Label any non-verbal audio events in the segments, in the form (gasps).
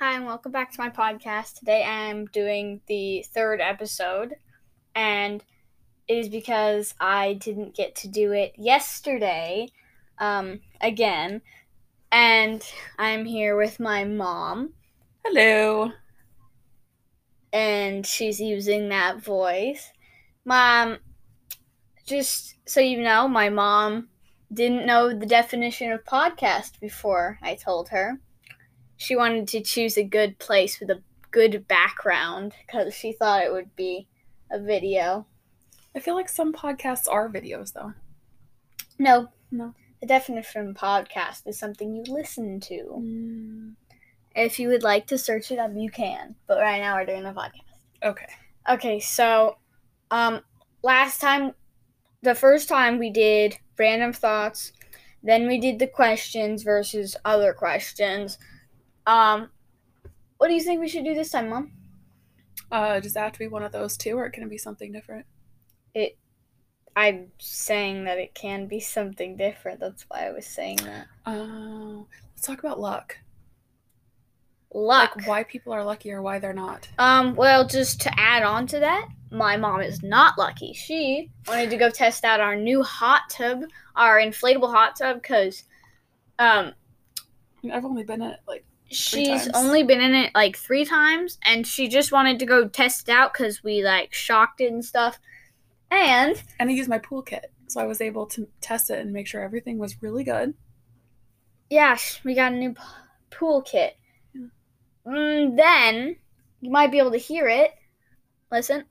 Hi, and welcome back to my podcast. Today I'm doing the third episode, and it is because I didn't get to do it yesterday um, again. And I'm here with my mom, Hello. and she's using that voice. Mom, just so you know, my mom didn't know the definition of podcast before I told her. She wanted to choose a good place with a good background because she thought it would be a video. I feel like some podcasts are videos though. No, No. The definition of podcast is something you listen to. Mm, If you would like to search it up, you can. But right now we're doing a podcast. okay. Okay, so um last time the first time we did random thoughts, then we did the questions versus other questions. Um what do you think we should do this time, Mom? Uh, does that have to be one of those two, or can it be something different? It. I'm saying that it can be something different. That's why I was saying that. Oh, let's talk about luck. Luck. Like why people are lucky or why they're not. Um, well, just to add on to that, my mom is not lucky. She wanted to go test out our new hot tub, our inflatable hot tub, because um, I've only been in it like she's only been in it like three times, and she just wanted to go test it out because we like shocked it and stuff. And and I used my pool kit, so I was able to test it and make sure everything was really good. yeah, we got a new p- pool kit. Yeah. Mm, then you might be able to hear it. Listen.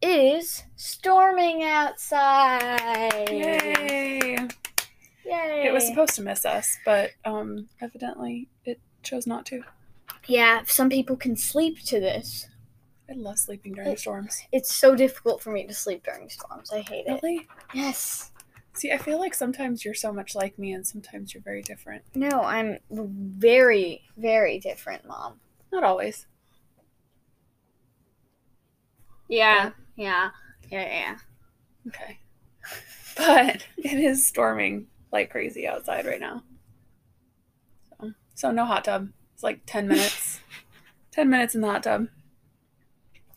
It is storming outside. Yay! Yay! It was supposed to miss us, but um, evidently it chose not to. Yeah, some people can sleep to this. I love sleeping during It- storms. It's so difficult for me to sleep during storms. I hate it. Really? Yes. See, I feel like sometimes you're so much like me, and sometimes you're very different. No, I'm very, very different, Mom. Not always. Yeah, yeah, yeah, yeah. Okay. (laughs) But it is storming like crazy outside right now. So, so no hot tub. It's like 10 minutes. (laughs) 10 minutes in the hot tub.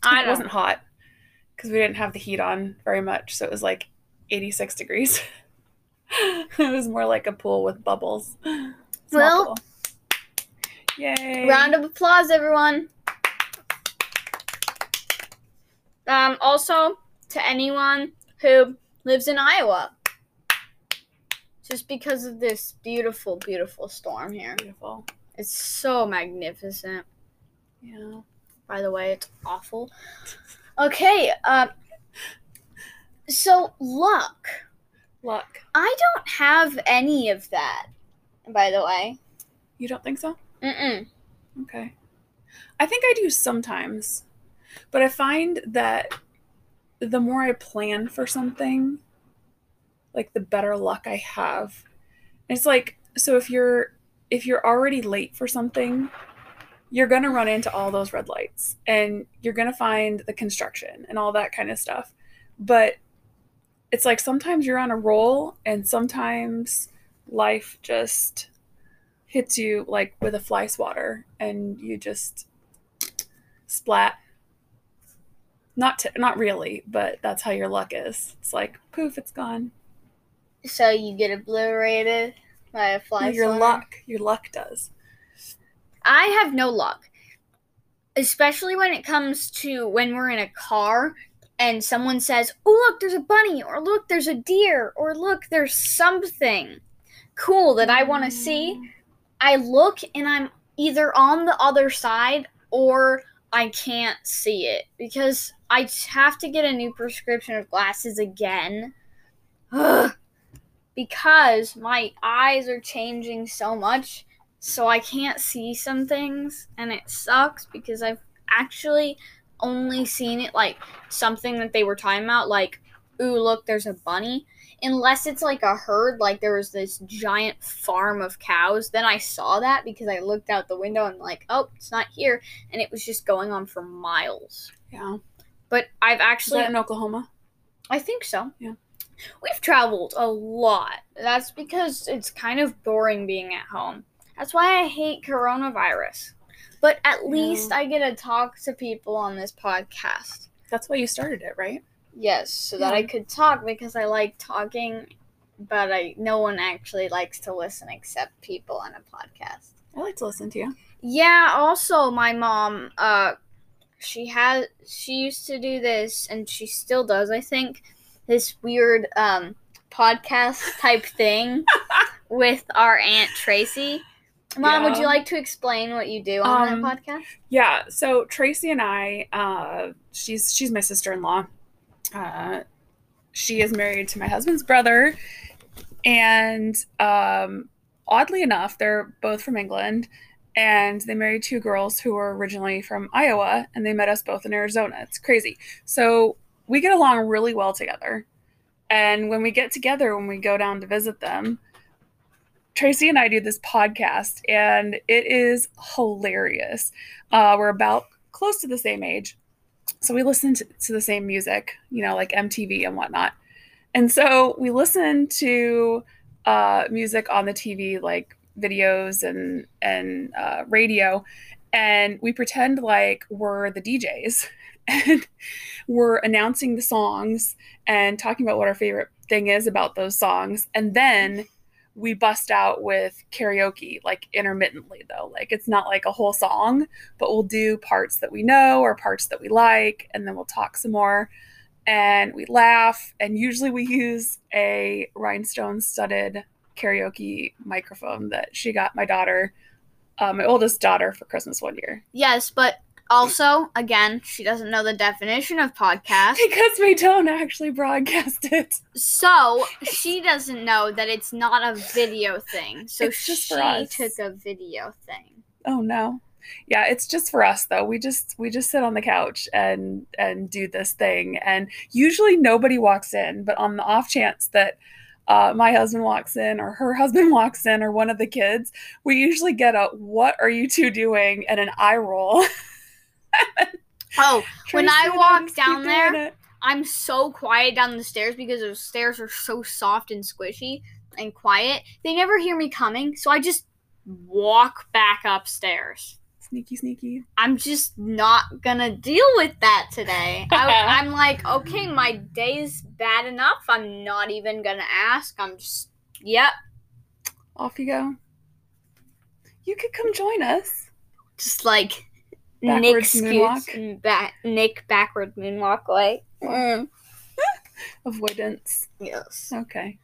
I it wasn't hot because we didn't have the heat on very much. So it was like 86 degrees. (laughs) it was more like a pool with bubbles. Small Well- pool. Yay. Round of applause, everyone. Um, also, to anyone who lives in Iowa, just because of this beautiful, beautiful storm here. Beautiful. It's so magnificent. Yeah. By the way, it's awful. Okay, um, so luck. Luck. I don't have any of that, by the way. You don't think so? Mm-mm. Okay. I think I do sometimes, but I find that the more I plan for something, like the better luck I have. It's like so if you're if you're already late for something, you're going to run into all those red lights and you're going to find the construction and all that kind of stuff. But it's like sometimes you're on a roll and sometimes life just hits you like with a fly swatter and you just splat not t- not really but that's how your luck is it's like poof it's gone So you get obliterated by a fly. No, your luck your luck does I have no luck, especially when it comes to when we're in a car and someone says, "Oh, look, there's a bunny," or "Look, there's a deer," or "Look, there's something cool that I want to see." I look and I'm either on the other side or I can't see it because I have to get a new prescription of glasses again. Ugh. Because my eyes are changing so much, so I can't see some things, and it sucks because I've actually only seen it like something that they were talking about, like, ooh, look, there's a bunny. Unless it's like a herd, like there was this giant farm of cows. Then I saw that because I looked out the window and like, oh, it's not here, and it was just going on for miles. yeah But I've is actually, that in oklahoma I think so. Yeah. We've traveled a lot. That's because it's kind of boring being at home. That's why I hate coronavirus. But at least Yeah. I get to talk to people on this podcast. That's why you started it, right? Yes, so that I could talk because I like talking, but I no one actually likes to listen except people on a podcast. I like to listen to you. Yeah, also my mom uh she has she used to do this and she still does, I think, this weird um podcast type thing (laughs) with our aunt Tracy. Mom, would you like to explain what you do on Um, that podcast? Yeah, so Tracy and I, uh, she's she's my sister in law. Uh, she is married to my husband's brother, and um, oddly enough, they're both from England, and they married two girls who were originally from Iowa, and they met us both in Arizona. It's crazy. So we get along really well together, and when we get together, when we go down to visit them. Tracy and I do this podcast, and it is hilarious. Uh, we're about close to the same age. So we listen to, to the same music, you know, like MTV and whatnot. And so we listen to uh, music on the TV, like videos and and uh, radio, and we pretend like we're the DJs, (laughs) and (laughs) we're announcing the songs and talking about what our favorite thing is about those songs, and then we bust out with karaoke like intermittently though. Like it's not like a whole song but we'll do parts that we know or parts that we like and then we'll talk some more. And we laugh and usually we use a rhinestone studded karaoke microphone that she got my daughter uh, my oldest daughter for christmas one year. Yes, but also, again, she doesn't know the definition of podcast. because we don't actually broadcast it So she doesn't know that it's not a video thing. So It's just she for us. took a video thing. oh no yeah it's just for us though we just we just sit on the couch and and do this thing and usually nobody walks in but on the off chance that uh, my husband walks in or her (laughs) husband walks in or one of the kids we usually get a what are you two doing and an eye roll (laughs) Oh, When I walk down there- I'm so quiet down the stairs because those stairs are so soft and squishy and quiet. They never hear me coming, so I just walk back upstairs. sneaky sneaky I'm just not gonna deal with that today. I, (laughs) I'm like, okay, my day's bad enough. I'm not even gonna ask. I'm just, yep, off you go you could come join us just like Nick scoots moonwalk. and back, Nick backward moonwalk way. Mm, (laughs) avoidance yes, okay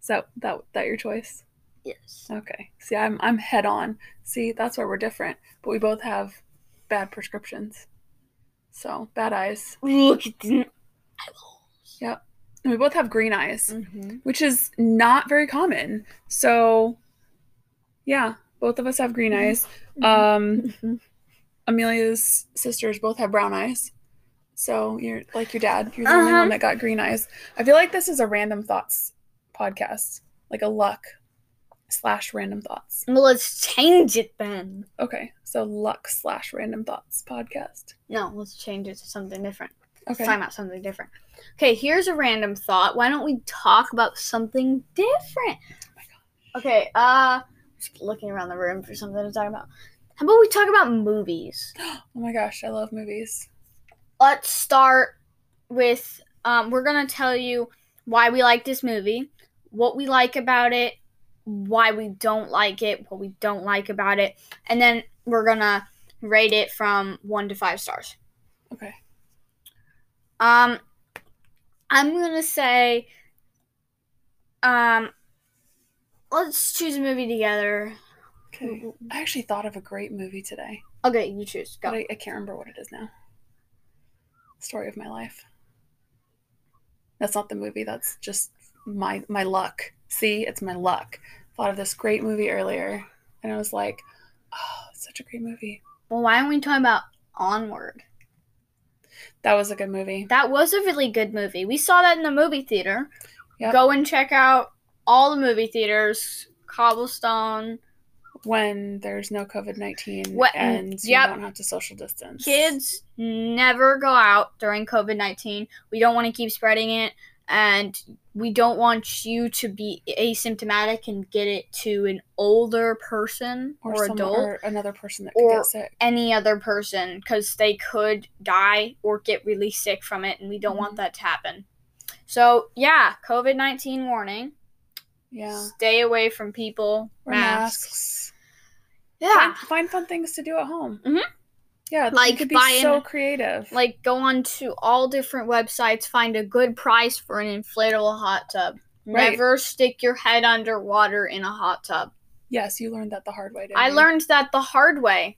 so that that your choice yes. Okay. See, I'm I'm head on. See, that's where we're different. But we both have bad prescriptions. So bad eyes. Look at the. And we both have green eyes, Mm-hmm. which is not very common. So yeah, both of us have green eyes. Um Amelia's sisters both have brown eyes. So you're like your dad. You're the only Uh-huh. one that got green eyes. I feel like this is a random thoughts podcast. Like a luck slash random thoughts. Well, let's change it then. Okay, so luck slash random thoughts podcast. No, let's change it to something different. Okay. talk about something different. Okay, here's a random thought. Why don't we talk about something different? Oh my god. Okay, uh, just looking around the room for something to talk about. How about we talk about movies? (gasps) Oh my gosh, I love movies. Let's start with um, we're gonna tell you why we like this movie, what we like about it, why we don't like it, what we don't like about it, and then we're gonna rate it from one to five stars. Okay. Um, I'm gonna say, um, let's choose a movie together. Okay. I actually thought of a great movie today, Okay, you choose. Go. but I, I can't remember what it is now. Story of my life. That's not the movie. That's just my my luck. See, it's my luck. Thought of this great movie earlier, and I was like, "Oh, it's such a great movie." Well, why aren't we talking about Onward? That was a good movie. That was a really good movie. We saw that in the movie theater. Yep. Go and check out all the movie theaters. Cobblestone. When there's no COVID nineteen What- and you yep. don't have to social distance. Kids never go out during COVID 19. We don't want to keep spreading it. and we don't want you to be asymptomatic and get it to an older person or, or, adult or another person that could or get sick. any other person because they could die or get really sick from it, and we don't want Mhm. that to happen. So, yeah, COVID 19 warning. Yeah. Stay away from people. Or masks. masks. Yeah. Find, find fun things to do at home. Mhm. Yeah, Like you could be buying- so creative. Like, go on to all different websites, find a good price for an inflatable hot tub. Right. Never stick your head underwater in a hot tub. yes, you learned that the hard way. Didn't I you? learned that the hard way.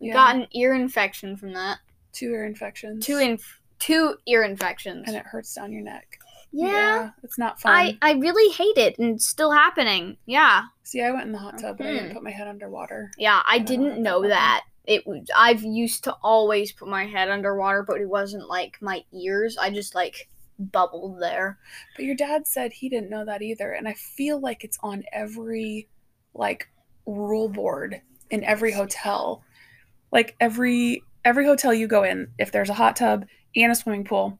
Yeah. Got an ear infection from that. two ear infections. Two in two ear infections. and it hurts down your neck. Yeah. it's not fun. I, I really hate it and it's still happening. Yeah. See, I went in the hot tub, but I didn't Mhm. put my head underwater. Yeah, I didn't what know that that. It was I've used to always put my head underwater, but it wasn't like my ears. I just like bubbled there. But your dad said he didn't know that either, and I feel like it's on every like rule board in every hotel. Like every every hotel you go in, if there's a hot tub and a swimming pool,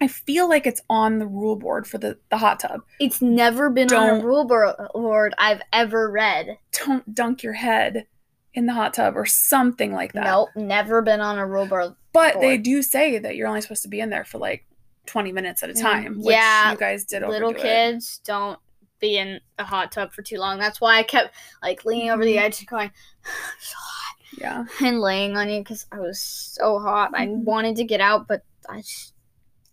I feel like it's on the rule board for the the hot tub. It's never been on Don't- a rule board I've ever read. Don't dunk your head in the hot tub or something like that. Nope, never been on a rule board. But they do say that you're only supposed to be in there for like 20 minutes at a Mm, time. Which yeah, you guys did Little overdo it. kids don't be in a hot tub for too long. That's why I kept like leaning over the Mhm. edge and going so hot Yeah. and laying on you because I was so hot. I Mhm. wanted to get out, but I just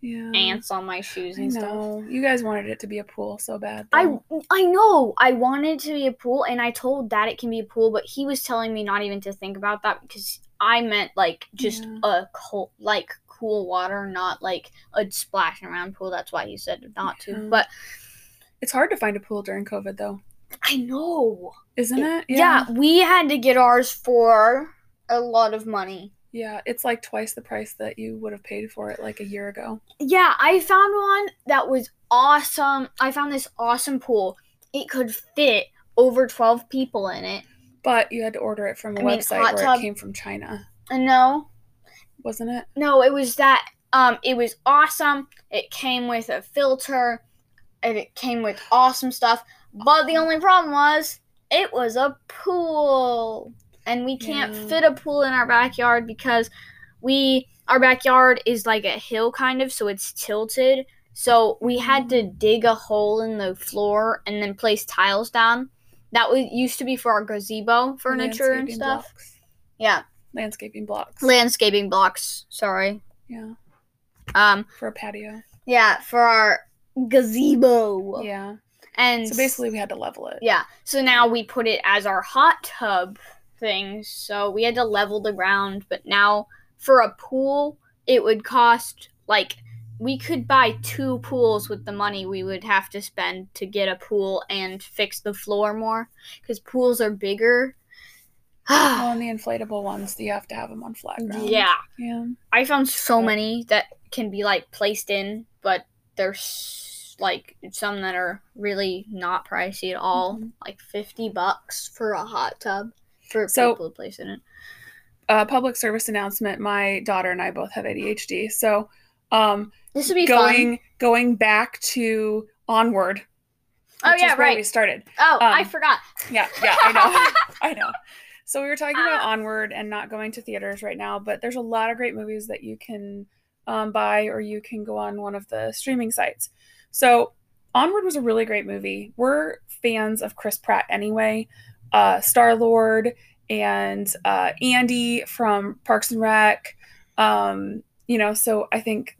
Yeah. ants on my shoes I and stuff. You guys wanted it to be a pool so bad. I though. I know I wanted it to be a pool, and I told Dad it can be a pool, but he was telling me not even to think about that because I meant like just Yeah. a cold, like cool water, not like a splashing around pool. That's why he said not to. But It's hard to find a pool during COVID though. I know. Isn't it? Yeah. we had to get ours for a lot of money. Yeah, it's like twice the price that you would have paid for it like a year ago. Yeah, I found one that was awesome. I found this awesome pool. It could fit over 12 people in it. But you had to order it from a I mean, website where tub- it came from China, And no, wasn't it? no, it was that um it was awesome. It came with a filter and it came with awesome stuff. But the only problem was it was a pool. And we can't Yeah. fit a pool in our backyard because we our backyard is like a hill kind of, so it's tilted. So we had to dig a hole in the floor and then place tiles down. That was used to be for our gazebo furniture and stuff. blocks. Yeah, Landscaping blocks. landscaping blocks. Sorry. yeah, Um, for a patio. yeah, for our gazebo. Yeah. And So basically, we had to level it. yeah. So now we put it as our hot tub thing. So we had to level the ground, but now for a pool, it would cost like we could buy two pools with the money we would have to spend to get a pool and fix the floor more because pools are bigger. (sighs) Oh, and the inflatable ones, you have to have them on flat ground. yeah. Yeah. I found so many that can be like placed in, but there's like some that are really not pricey at all. Mhm. Like fifty bucks for a hot tub for So- people to place in it. Uh, public service announcement. My daughter and I both have ADHD, so um, This would be going going back to onward. Oh, yeah, right. We started. fun. Oh, I um, forgot. Yeah, yeah, I know, (laughs) (laughs) I know. So we were talking about onward and not going to theaters right now, but there's a lot of great movies that you can um, buy or you can go on one of the streaming sites. So onward was a really great movie. We're fans of Chris Pratt anyway. Uh, Star Lord and uh, Andy from Parks and Rec. Um, you know, so I think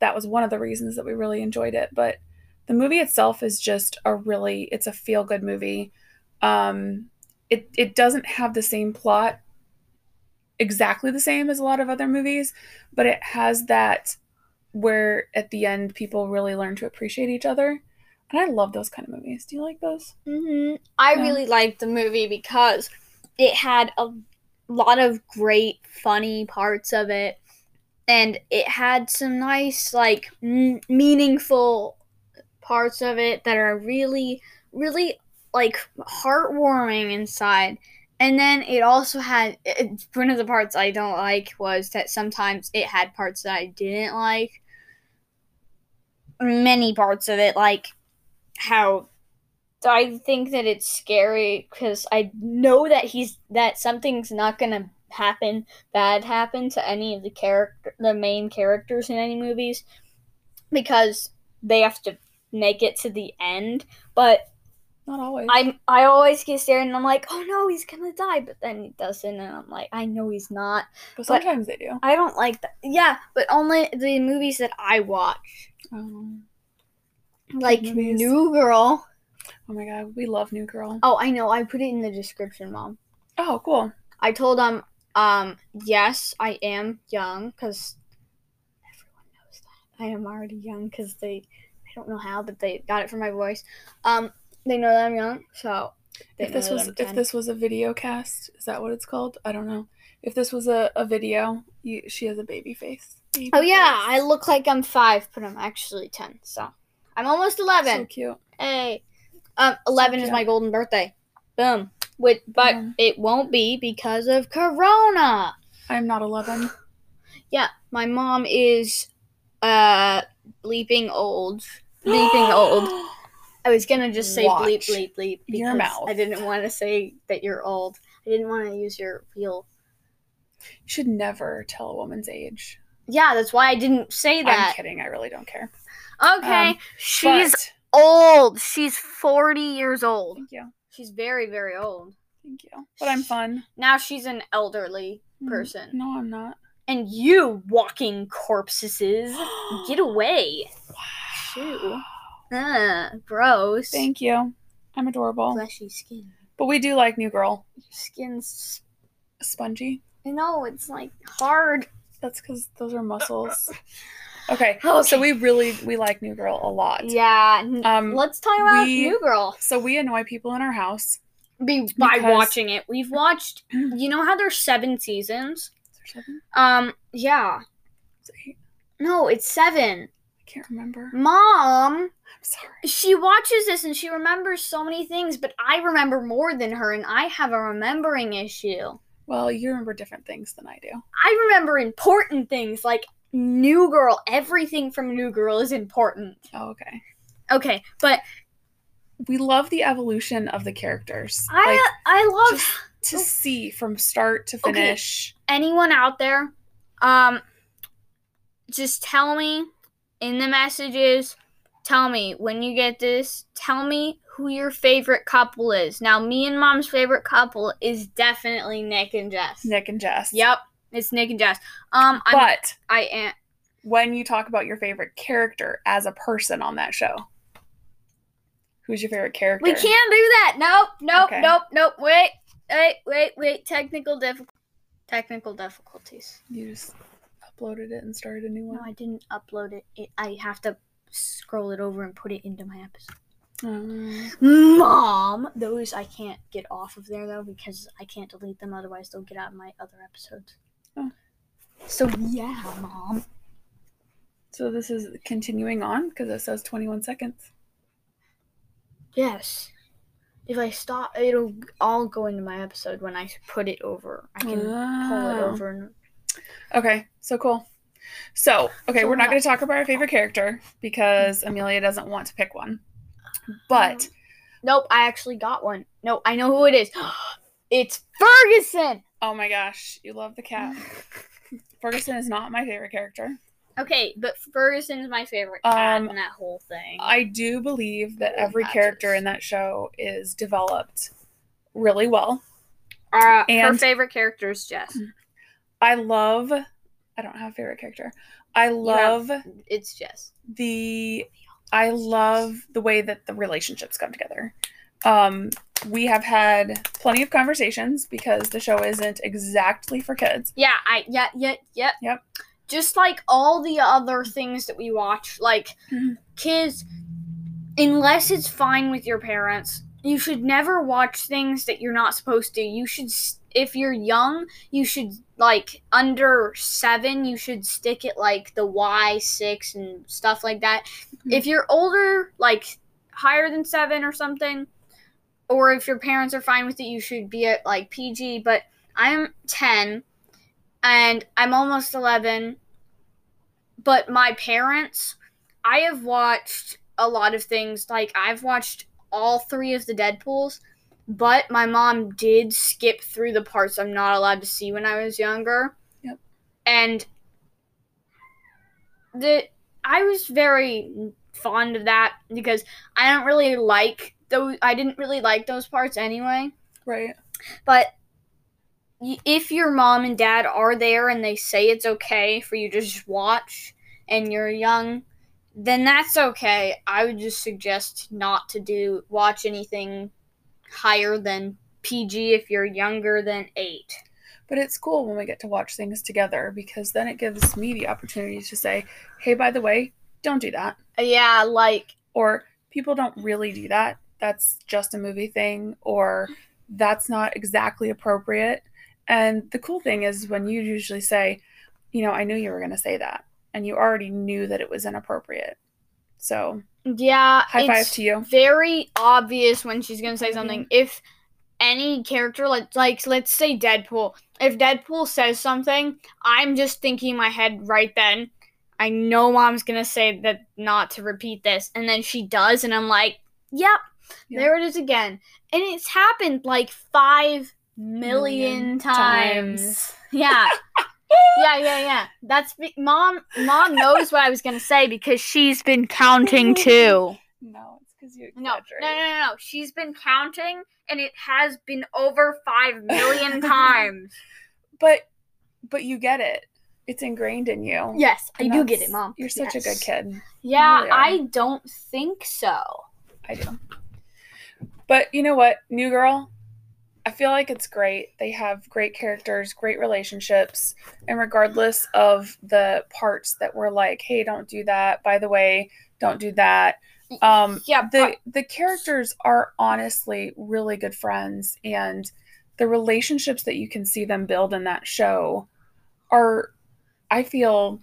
that was one of the reasons that we really enjoyed it. But the movie itself is just a really it's a feel good movie. Um, it it doesn't have the same plot exactly the same as a lot of other movies, but it has that where at the end people really learn to appreciate each other. And I love those kind of movies. Do you like those? hmm I Yeah. really liked the movie because it had a lot of great, funny parts of it, and it had some nice, like, m- meaningful parts of it that are really, really, like, heartwarming inside. And then it also had it, one of the parts I don't like was that sometimes it had parts that I didn't like. many parts of it, like how I think that it's scary because I know that he's that something's not gonna happen bad happen to any of the character the main characters in any movies because they have to make it to the end. But Not always. I'm I always get scared and I'm like, oh no, he's gonna die, but then he doesn't, and I'm like, I know he's not. but sometimes they do. I don't like that. Yeah, but only the movies that I watch, Um, like movies. New Girl. oh my god, we love New Girl. Oh, I know. I put it in the description, mom. Oh, cool. I told them, um, yes, I am young because everyone knows that I am already young because they, I don't know how, but they got it from my voice. Um, they know that I'm young, so If this was if this was a video cast, is that what it's called? I don't know. If this was a, a video, you, she has a baby face. Baby Oh yeah, face. I look like I'm five, but I'm actually ten. So I'm almost 11. so eleven. cute. Hey, um, eleven is my golden birthday. Boom. With, but Boom. it won't be because of Corona. I'm not 11. Yeah, my mom is uh bleeping old. Bleeping (gasps) old. I was gonna just say bleep Watch bleep bleep because your mouth. I didn't want to say that you're old. I didn't want to use your real. You should never tell a woman's age. Yeah, that's why I didn't say that. I'm kidding. I really don't care. Okay, Um, she's But- old. She's 40 years old. thank you. She's very very old. Thank you. But I'm fun. Now she's an elderly Mm, person. No, I'm not. And you walking corpses. (gasps) Get away. Shoo. Uh, gross. Thank you. I'm adorable. Fleshy skin. But we do like New Girl. Your skin's Spongy. I know it's like hard. That's because those are muscles. (laughs) Okay. (laughs) Okay. So we really we like New Girl a lot. Yeah. Um, let's talk about we- New Girl. So we annoy people in our house. Be, by watching it, we've watched. (clears throat) You know how there's seven seasons? There seven? Um. Yeah. There eight? No, it's seven. I can't remember. Mom, I'm sorry. she watches this and she remembers so many things, but I remember more than her, and I have a remembering issue. Well, you remember different things than I do. I remember important things like New Girl. Everything from New Girl is important. Oh, okay. Okay, but We love the evolution of the characters. I like I love to see from start to Okay. finish. anyone out there. Um, just tell me in the messages. Tell me when you get this. Tell me who your favorite couple is. Now, me and mom's favorite couple is definitely Nick and Jess. Nick and Jess. Yep, it's Nick and Jess. Um, I'm, But I am. when you talk about your favorite character as a person on that show, who's your favorite character? We can't do that. Nope, nope, Okay. nope, nope. Wait, wait, wait, wait. Technical diff- technical difficulties. You just uploaded it and started a new one. No. I didn't upload it. it. I have to scroll it over and put it into my episode. Um, Mom, those I can't get off of there though because I can't delete them. Otherwise, they'll get out of my other episodes. Oh. So yeah, mom. so this is continuing on because it says 21 seconds. Yes. If I stop, it'll all go into my episode when I put it over. I can pull it Oh. over and Okay, so cool. So, okay, So we're not going to talk about our favorite character because Amelia doesn't want to pick one. But um, Nope, I actually got one. No, I know who it is. (gasps) It's Ferguson. Oh my gosh, you love the cat. (laughs) Ferguson is not my favorite character. Okay, but Ferguson's my favorite cat Um, in that whole thing. I do believe that every patches. character in that show is developed really well. Uh, her favorite character is Jess. (clears throat) I love I don't have a favorite character. I have- love It's Jess. the I love the way that the relationships come together. Um we have had plenty of conversations because the show isn't exactly for kids. Yeah, I yeah yeah yeah. Yep. Just like all the other things that we watch, like Mhm. kids, unless it's fine with your parents, you should never watch things that you're not supposed to. You should, if you're young, you should like under seven, you should stick it like the Y six and stuff like that. Mhm. If you're older, like higher than seven or something, or if your parents are fine with it, you should be at like PG. But I'm ten, and I'm almost eleven. But my parents I have watched a lot of things. Like I've watched all three of the Deadpool's, but my mom did skip through the parts I'm not allowed to see when I was younger. Yep. And the I was very fond of that because I don't really like those. I didn't really like those parts anyway. Right. But if your mom and dad are there and they say it's okay for you to just watch and you're young, then that's okay. I would just suggest not to do watch anything higher than PG if you're younger than 8. But it's cool when we get to watch things together because then it gives me the opportunity to say, hey, by the way, don't do that. Yeah, like Or people don't really do that. That's just a movie thing. Or that's not exactly appropriate. And the cool thing is when you usually say, you know, I knew you were going to say that. And you already knew that it was inappropriate. So yeah, high five to you. very obvious when she's gonna say Mhm. something. If any character, like like let's say Deadpool, if Deadpool says something, I'm just thinking in my head right then. I know mom's gonna say that not to repeat this, and then she does, and I'm like, "Yep, Yep. there it is again." And it's happened like five million, Million times. times. (laughs) Yeah. yeah, yeah, yeah. That's be- mom. Mom knows what I was gonna say because she's been counting (laughs) too. No, it's because you No, no, no, no, no. She's been counting, and it has been over five million (laughs) times. But but you get it. It's ingrained in you. Yes, I do get it, mom. You're such a good kid. Yeah, really. I don't think so. I do. But you know what, New Girl? I feel like it's great. They have great characters, great relationships, and regardless of the parts that were like, "Hey, don't do that." By the way, don't do that. Um, yeah, the the characters are honestly really good friends, and the relationships that you can see them build in that show are, I feel,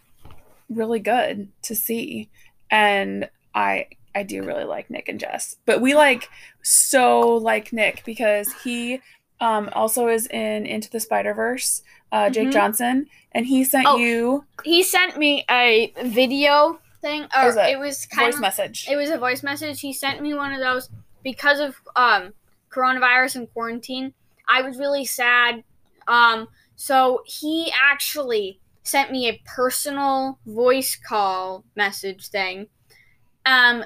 really good to see, and I I do really like Nick and Jess, but we like so like Nick because he um also is in Into the Spider Verse, uh, Jake Mhm. Johnson, and he sent Oh, you he sent me a video thing, or was a it was kind voice of message. it was a voice message. He sent me one of those because of um, coronavirus and quarantine. I was really sad. Um, so he actually sent me a personal voice call message thing, um,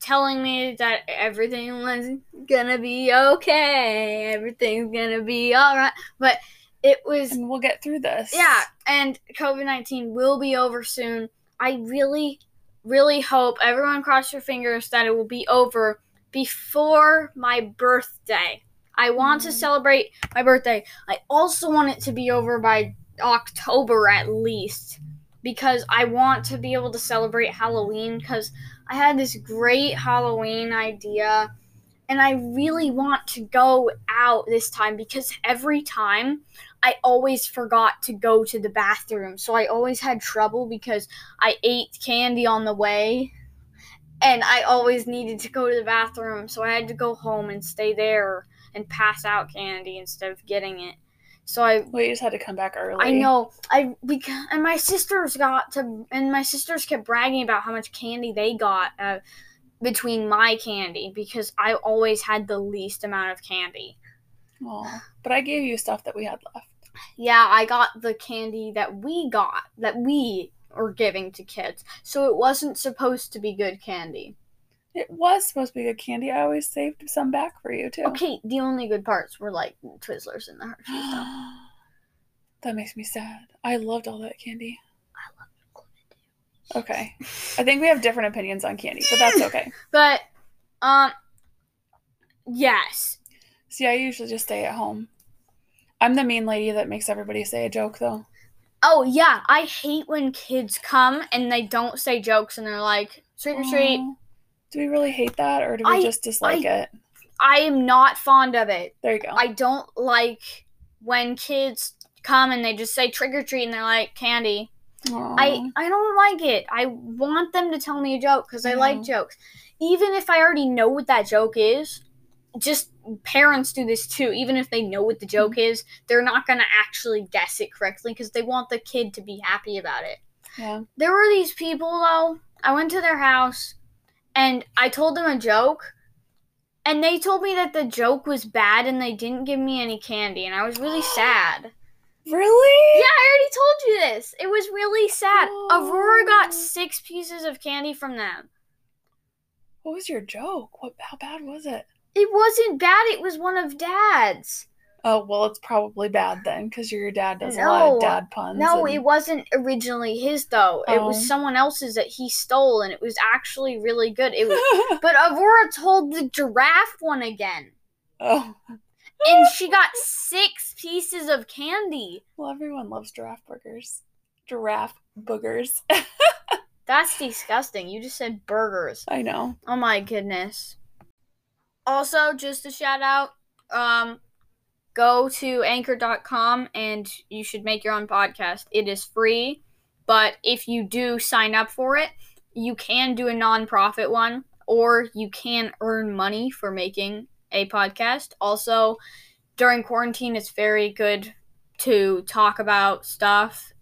telling me that everything was gonna be okay. Everything's gonna be all right. But it was and we'll get through this. yeah, and COVID 19 will be over soon. I really, really hope everyone cross your fingers that it will be over before my birthday. I want to Mm. celebrate my birthday. I also want it to be over by October at least because I want to be able to celebrate Halloween because I had this great Halloween idea and I really want to go out this time because every time I always forgot to go to the bathroom. So I always had trouble because I ate candy on the way and I always needed to go to the bathroom. So I had to go home and stay there and pass out candy instead of getting it. So I we just had to come back early. I know. I because and my sisters got to and my sisters kept bragging about how much candy they got uh, between my candy because I always had the least amount of candy. Aw. But I gave you stuff that we had left. Yeah, I got the candy that we got that we were giving to kids. So it wasn't supposed to be good candy. It was supposed to be good candy. I always saved some back for you too. Okay, the only good parts were like Twizzlers and the Hershey (gasps) stuff. that makes me sad. I loved all that candy. I love chocolate. Okay. (laughs) I think we have different opinions on candy, but that's okay. (laughs) But um yes. See, I usually just stay at home. I'm the mean lady that makes everybody say a joke though. Oh yeah, I hate when kids come and they don't say jokes and they're like trick or treat. Aw. Do we really hate that or do we I- just dislike it? I am not fond of it. There you go. I don't like when kids come and they just say trick or treat and they're like candy. Aw. I I don't like it. I want them to tell me a joke because I Yeah. like jokes, even if I already know what that joke is. Just parents do this too. Even if they know what the joke Mm-hmm. is, they're not gonna actually guess it correctly because they want the kid to be happy about it. yeah. There were these people though I went to their house and I told them a joke. And they told me that the joke was bad and they didn't give me any candy. And I was really (gasps) sad. Really? Yeah, I already told you this. It was really sad. Aurora Oh. got six pieces of candy from them. What was your joke? What? How bad was it? It wasn't bad. It was one of Dad's. Oh well, it's probably bad then, because your dad does a lot of dad puns. No, and- it wasn't originally his though. It Oh. was someone else's that he stole, and it was actually really good. It was, (laughs) but Aurora told the giraffe one again, oh, and she got six pieces of candy. well, everyone loves giraffe burgers. Giraffe boogers. (laughs) That's disgusting. You just said burgers. I know. Oh my goodness. Also, just a shout out, um, go to anchor.com and you should make your own podcast. It is free, but if you do sign up for it, you can do a nonprofit one or you can earn money for making a podcast. Also, during quarantine, it's very good to talk about stuff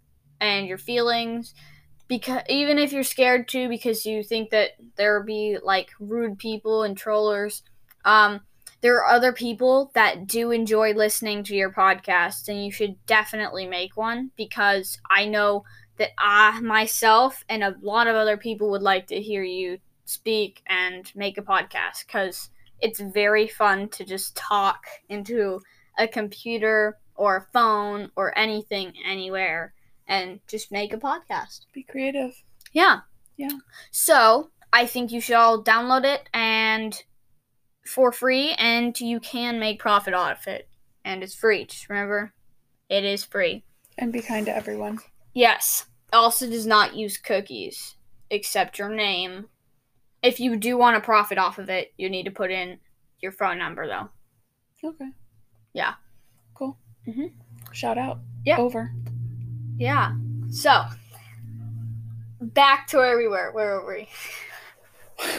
and your feelings because even if you're scared to because you think that there'll be like rude people and trollers um there are other people that do enjoy listening to your podcast and you should definitely make one because i know that i myself and a lot of other people would like to hear you speak and make a podcast because it's very fun to just talk into a computer or a phone or anything anywhere and just make a podcast Be creative. yeah. Yeah. So I think you should all download it and for free, and you can make profit off it, and it's free. Just remember, it is free. And be kind to everyone. Yes. Also, does not use cookies except your name. If you do want to profit off of it, you need to put in your phone number though. Okay. Yeah. Cool. Mhm. Shout out. Yeah. Over. Yeah. So back to where we were. Where were we?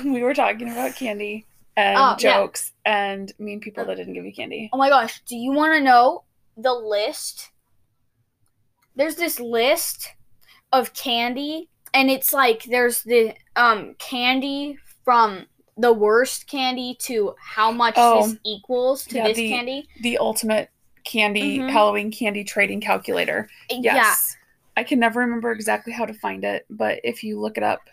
(laughs) we were talking about candy and Oh, yeah. jokes and mean people that didn't give you candy. Oh my gosh, do you want to know the list? There's this list of candy and it's like there's the um candy from the worst candy to how much Oh. this equals to Yeah, this the- candy. The ultimate candy Mhm. Halloween candy trading calculator. Yeah. Yes. I can never remember exactly how to find it, but if you look it up,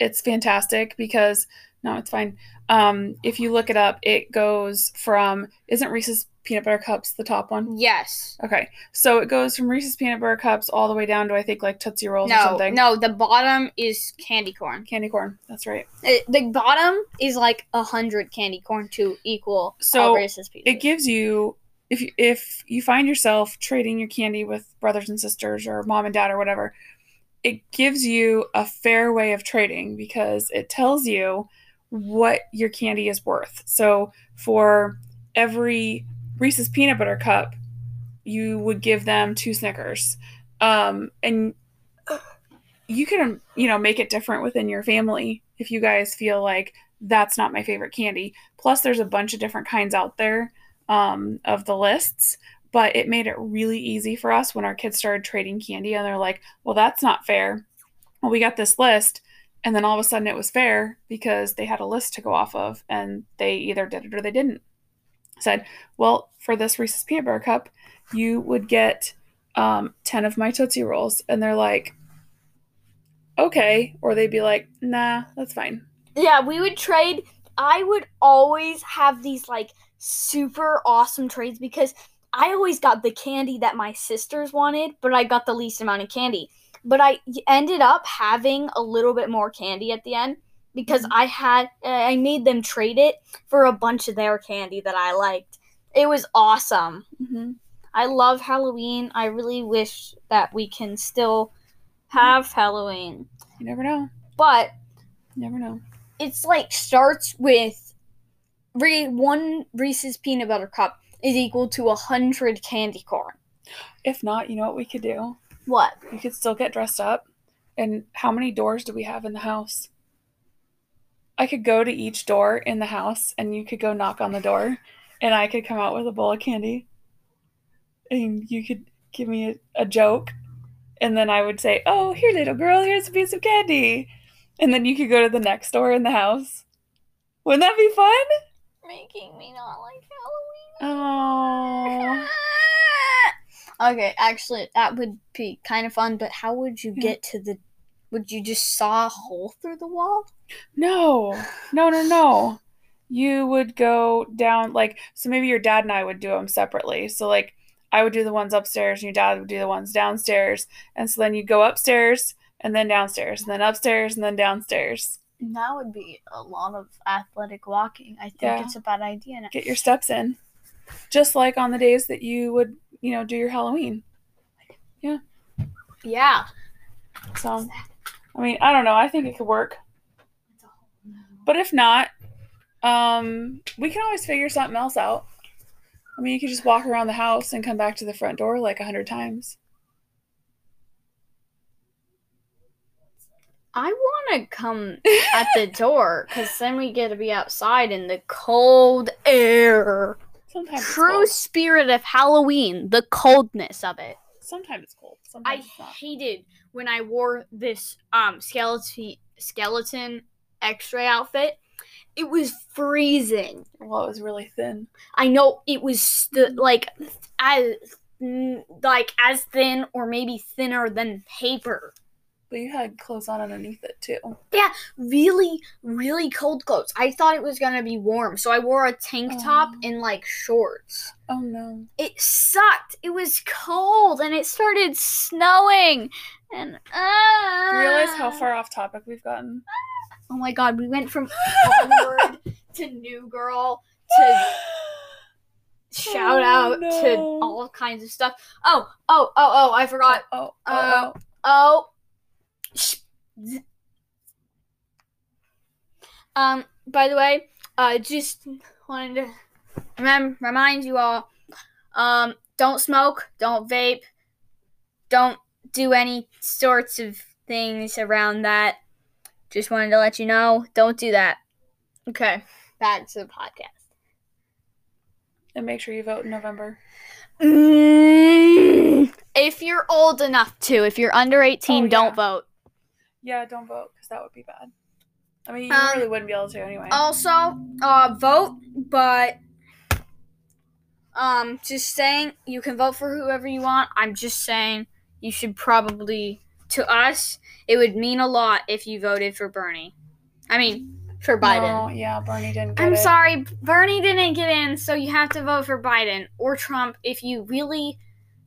it's fantastic because no, it's fine. Um, if you look it up, it goes from isn't Reese's peanut butter cups the top one? Yes. Okay, so it goes from Reese's peanut butter cups all the way down to I think like Tootsie Rolls or No, something. no, the bottom is candy corn. Candy corn. That's right. It, the bottom is like a hundred candy corn to equal So, all Reese's pieces. It gives you if you, if you find yourself trading your candy with brothers and sisters or mom and dad or whatever, it gives you a fair way of trading because it tells you what your candy is worth. So for every Reese's peanut butter cup, you would give them two Snickers. Um, and you can, you know, make it different within your family if you guys feel like that's not my favorite candy. Plus, there's a bunch of different kinds out there um, of the lists, but it made it really easy for us when our kids started trading candy and they're like, well, that's not fair. Well, we got this list. And then all of a sudden it was fair because they had a list to go off of and they either did it or they didn't. Said, well, for this Reese's peanut butter cup, you would get um, 10 of my Tootsie Rolls. And they're like, okay. Or they'd be like, nah, that's fine. Yeah, we would trade. I would always have these like super awesome trades because I always got the candy that my sisters wanted, but I got the least amount of candy. But I ended up having a little bit more candy at the end because I had I made them trade it for a bunch of their candy that I liked. It was awesome. Mm-hmm. I love Halloween. I really wish that we can still have Halloween. You never know. But You never know. it's like starts with Re- one Reese's peanut butter cup is equal to a hundred candy corn. If not, you know what we could do? What? You could still get dressed up. And how many doors do we have in the house? I could go to each door in the house and you could go knock on the door and I could come out with a bowl of candy. And you could give me a, a joke. And then I would say, Oh, here, little girl, here's a piece of candy. And then you could go to the next door in the house. Wouldn't that be fun? Making me not like Halloween. Oh. (laughs) okay, actually, that would be kind of fun, but how would you get to the. Would you just saw a hole through the wall? No, no, no, no. You would go down, like, so maybe your dad and I would do them separately. So, like, I would do the ones upstairs and your dad would do the ones downstairs. And so then you'd go upstairs and then downstairs and then upstairs and then downstairs. That would be a lot of athletic walking. I think Yeah. it's a bad idea. Get your steps in. Just like on the days that you would, you know, do your Halloween. Yeah. Yeah. So, I mean, I don't know. I think it could work. But if not, um, we can always figure something else out. I mean, you could just walk around the house and come back to the front door like a hundred times. I want to come (laughs) at the door because then we get to be outside in the cold air. Sometimes True spirit of Halloween, the coldness of it. Sometimes it's cold. I it's hated when I wore this um skeleton skeleton X-ray outfit. It was freezing. Well, it was really thin. I know it was st- like as like as thin or maybe thinner than paper. But you had clothes on underneath it too. Yeah, really, really cold clothes. I thought it was gonna be warm, so I wore a tank top Oh. and like shorts. Oh no. It sucked. It was cold and it started snowing. And uh, Do you realize how far off topic we've gotten? Oh my god, we went from (laughs) onward to new girl to (gasps) shout Oh, out to all kinds of stuff. Oh, oh, oh, oh, I forgot. Oh, oh, Uh, oh. Oh. Um, by the way, uh just wanted to remind you all um don't smoke, don't vape, don't do any sorts of things around that. Just wanted to let you know, don't do that. Okay, back to the podcast. And make sure you vote in November. Mm, if you're old enough to, if you're under 18, Oh, don't yeah. vote. Yeah, don't vote because that would be bad. I mean, you Um, really wouldn't be able to anyway. Also, uh, vote, but um, just saying you can vote for whoever you want. I'm just saying you should probably, to us, it would mean a lot if you voted for Bernie. I mean, for Biden. No, yeah, Bernie didn't get I'm it. sorry, Bernie didn't get in, so you have to vote for Biden or Trump. If you really,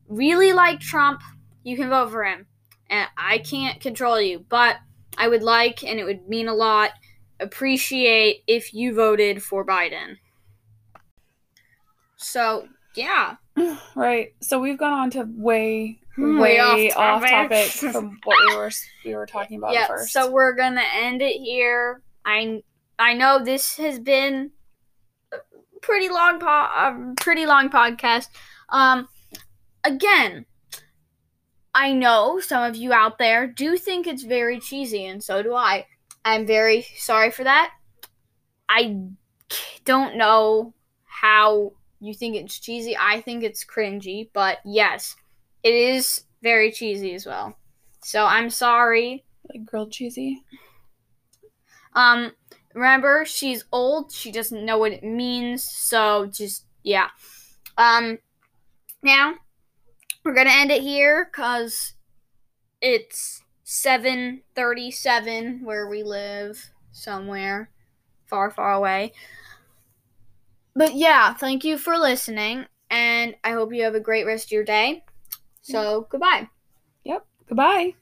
really like Trump, you can vote for him. And I can't control you, but I would like, and it would mean a lot, appreciate if you voted for Biden. So, yeah. (sighs) Right. So we've gone on to way, Hmm, way, way off off topic topic. (laughs) from what we were we were talking about yeah, first. so we're gonna end it here. I I know this has been pretty long po- a pretty long podcast. Um, again, I know some of you out there do think it's very cheesy, and so do I. I'm very sorry for that. I don't know how you think it's cheesy. I think it's cringy, but yes, it is very cheesy as well. So I'm sorry. like grilled cheesy. Um, remember, she's old. She doesn't know what it means. So just yeah. Um, now we're gonna end it here because it's seven thirty-seven where we live somewhere far, far away. But yeah, thank you for listening, and I hope you have a great rest of your day. So goodbye. Yep. Goodbye.